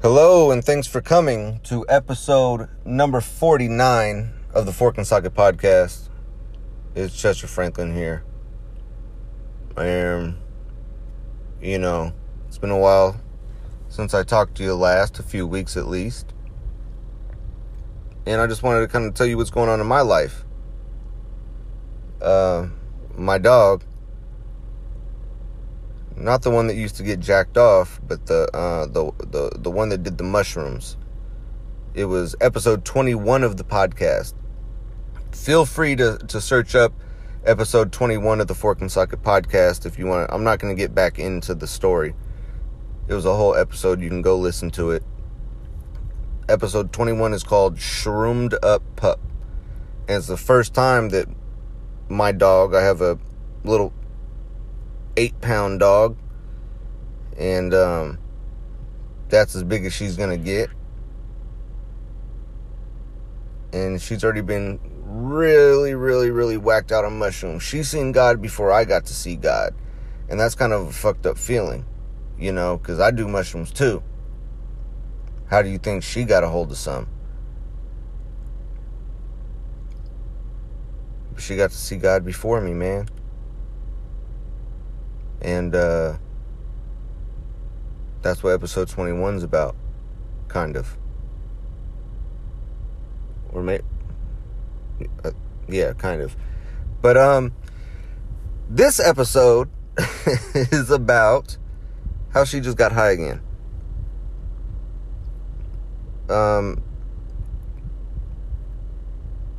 Hello, and thanks for coming to episode number 49 of the Fork and Socket podcast. It's Chester Franklin here. Am, you know, it's been a while since I talked to you last, a few weeks at least. And I just wanted to kind of tell you what's going on in my life. Uh, my dog, not the one that used to get jacked off, but the uh, the the the one that did the mushrooms. It was episode 21 of the podcast. Feel free to to search up episode 21 of the Fork and Socket podcast if you want. I'm not going to get back into the story. It was a whole episode. You can go listen to it. Episode 21 is called Shroomed Up Pup. And it's the first time that my dog, I have a little eight pound dog. And um, that's as big as she's to get. And she's already been really, really, really whacked out on mushrooms. She's seen God before I got to see God. And that's kind of a fucked up feeling, you know, because I do mushrooms too. How do you think she got a hold of some? She got to see God before me, man. And uh that's what episode 21 is about, kind of. Or maybe uh, yeah, kind of. But um this episode is about how she just got high again. Um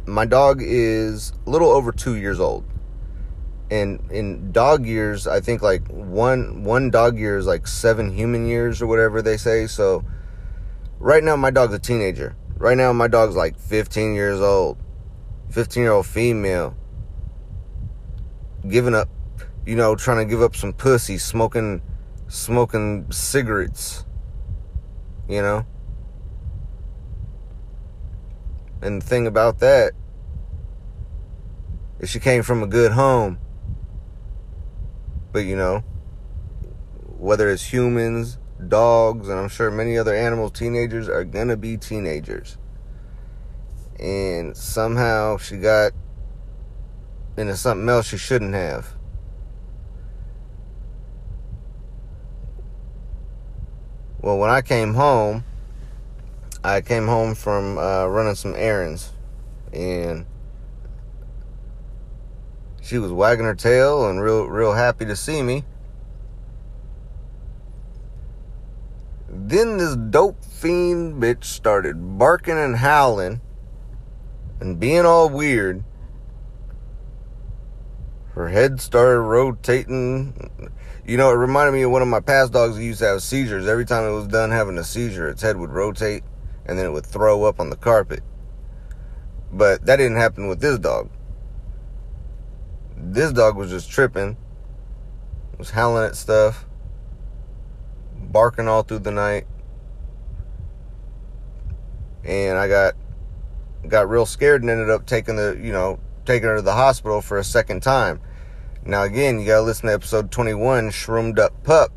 my dog is a little over 2 years old. And in dog years, I think like one one dog year is like 7 human years or whatever they say. So right now my dog's a teenager. Right now my dog's like 15 years old. 15 year old female giving up, you know, trying to give up some pussy, smoking, smoking cigarettes, you know. And the thing about that is she came from a good home. But you know, whether it's humans, dogs, and I'm sure many other animals, teenagers are gonna be teenagers and somehow she got into something else she shouldn't have. Well, when I came home, I came home from uh, running some errands, and she was wagging her tail and real, real happy to see me. Then this dope fiend bitch started barking and howling and being all weird. Her head started rotating. You know, it reminded me of one of my past dogs who used to have seizures. Every time it was done having a seizure, its head would rotate and then it would throw up on the carpet. But that didn't happen with this dog. This dog was just tripping, was howling at stuff, barking all through the night. And I got got real scared and ended up taking the, you know, taking her to the hospital for a second time. Now, again, you got to listen to episode 21, Shroomed Up Pup,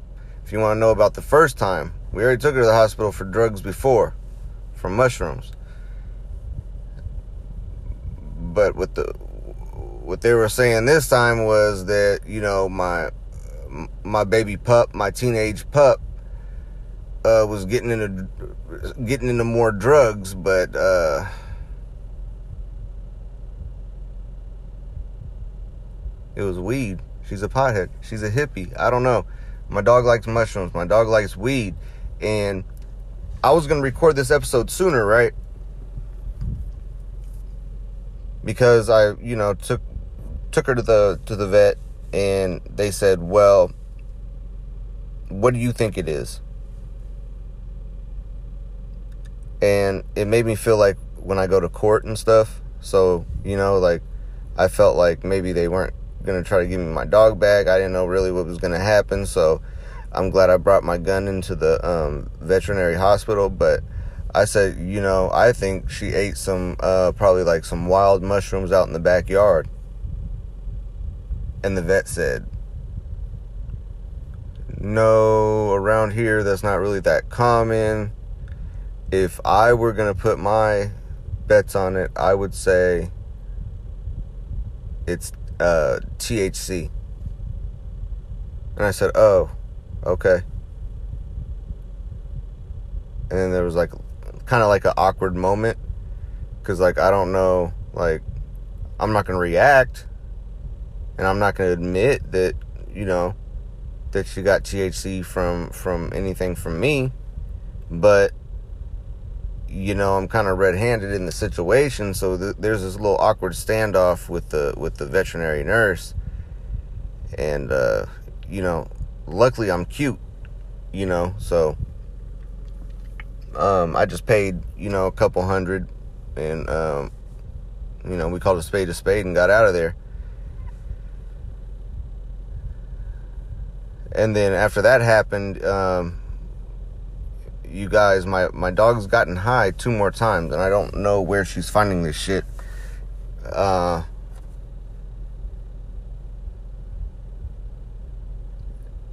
if you want to know about the first time. We already took her to the hospital for drugs before, for mushrooms. But what the what they were saying this time was that you know my my baby pup, my teenage pup, uh, was getting into getting into more drugs, but uh, It was weed. She's a pothead. She's a hippie. I don't know. My dog likes mushrooms. My dog likes weed. And I was going to record this episode sooner, right? Because I, you know, took took her to the to the vet and they said, "Well, what do you think it is?" And it made me feel like when I go to court and stuff. So, you know, like I felt like maybe they weren't gonna try to give me my dog back. I didn't know really what was gonna happen, so I'm glad I brought my gun into the um, veterinary hospital. But I said, you know, I think she ate some, uh, probably like some wild mushrooms out in the backyard. And the vet said, no, around here, that's not really that common. If I were going to put my bets on it, I would say it's uh, THC. And I said, oh, okay. And then there was like kind of like an awkward moment because like I don't know, like I'm not gonna react, and I'm not gonna admit that you know that she got THC from from anything from me, but you know I'm kind of red-handed in the situation, so th- there's this little awkward standoff with the with the veterinary nurse, and uh, you know, luckily I'm cute, you know, so um, I just paid you know a couple hundred, and um, you know we called a spade a spade and got out of there. and then after that happened, um, you guys, my my dog's gotten high two more times, and I don't know where she's finding this shit. Uh,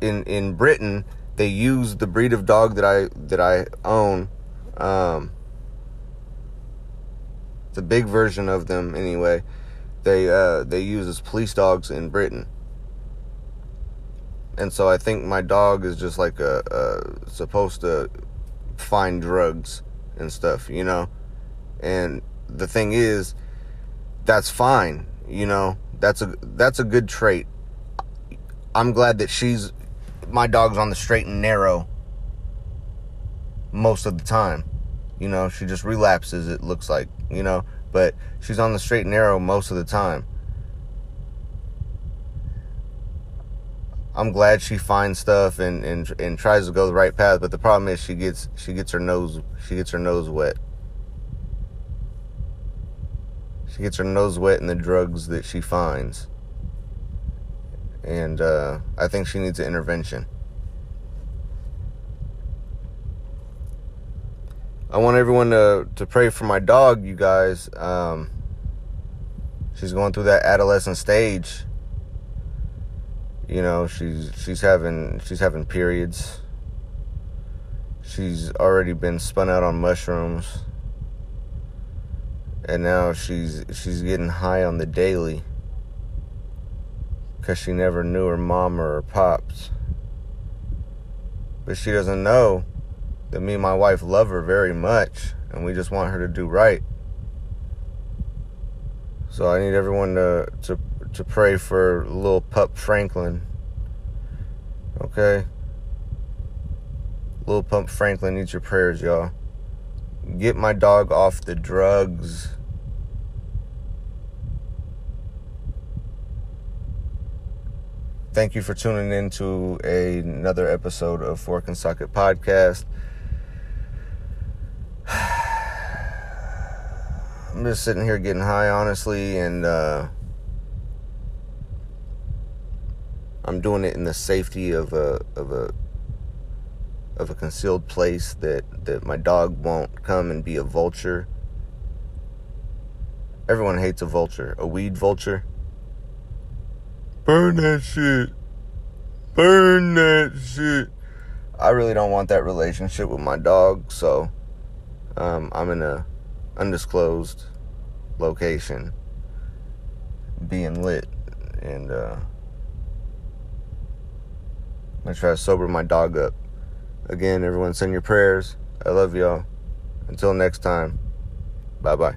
in in Britain, they use the breed of dog that I that I own. Um, the big version of them, anyway. They uh, they use as police dogs in Britain and so I think my dog is just like a, a, supposed to find drugs and stuff, you know. And the thing is, that's fine, you know. That's a that's a good trait. I'm glad that she's my dog's on the straight and narrow most of the time. You know, she just relapses. It looks like, you know, but she's on the straight and narrow most of the time. I'm glad she finds stuff and, and and tries to go the right path, but the problem is she gets she gets her nose she gets her nose wet. She gets her nose wet in the drugs that she finds. And uh, I think she needs an intervention. I want everyone to, to pray for my dog, you guys. Um, she's going through that adolescent stage you know she's she's having she's having periods she's already been spun out on mushrooms and now she's she's getting high on the daily because she never knew her mom or her pops but she doesn't know that me and my wife love her very much and we just want her to do right so i need everyone to to to pray for little pup Franklin. Okay? Little Pump Franklin needs your prayers, y'all. Get my dog off the drugs. Thank you for tuning in to a, another episode of Fork and Socket Podcast. I'm just sitting here getting high, honestly, and uh, I'm doing it in the safety of a of a of a concealed place that that my dog won't come and be a vulture. Everyone hates a vulture, a weed vulture. Burn that shit. Burn that shit. I really don't want that relationship with my dog, so um, I'm in a undisclosed location, being lit, and. Uh, I'm gonna try to sober my dog up. Again, everyone send your prayers. I love y'all. Until next time, bye bye.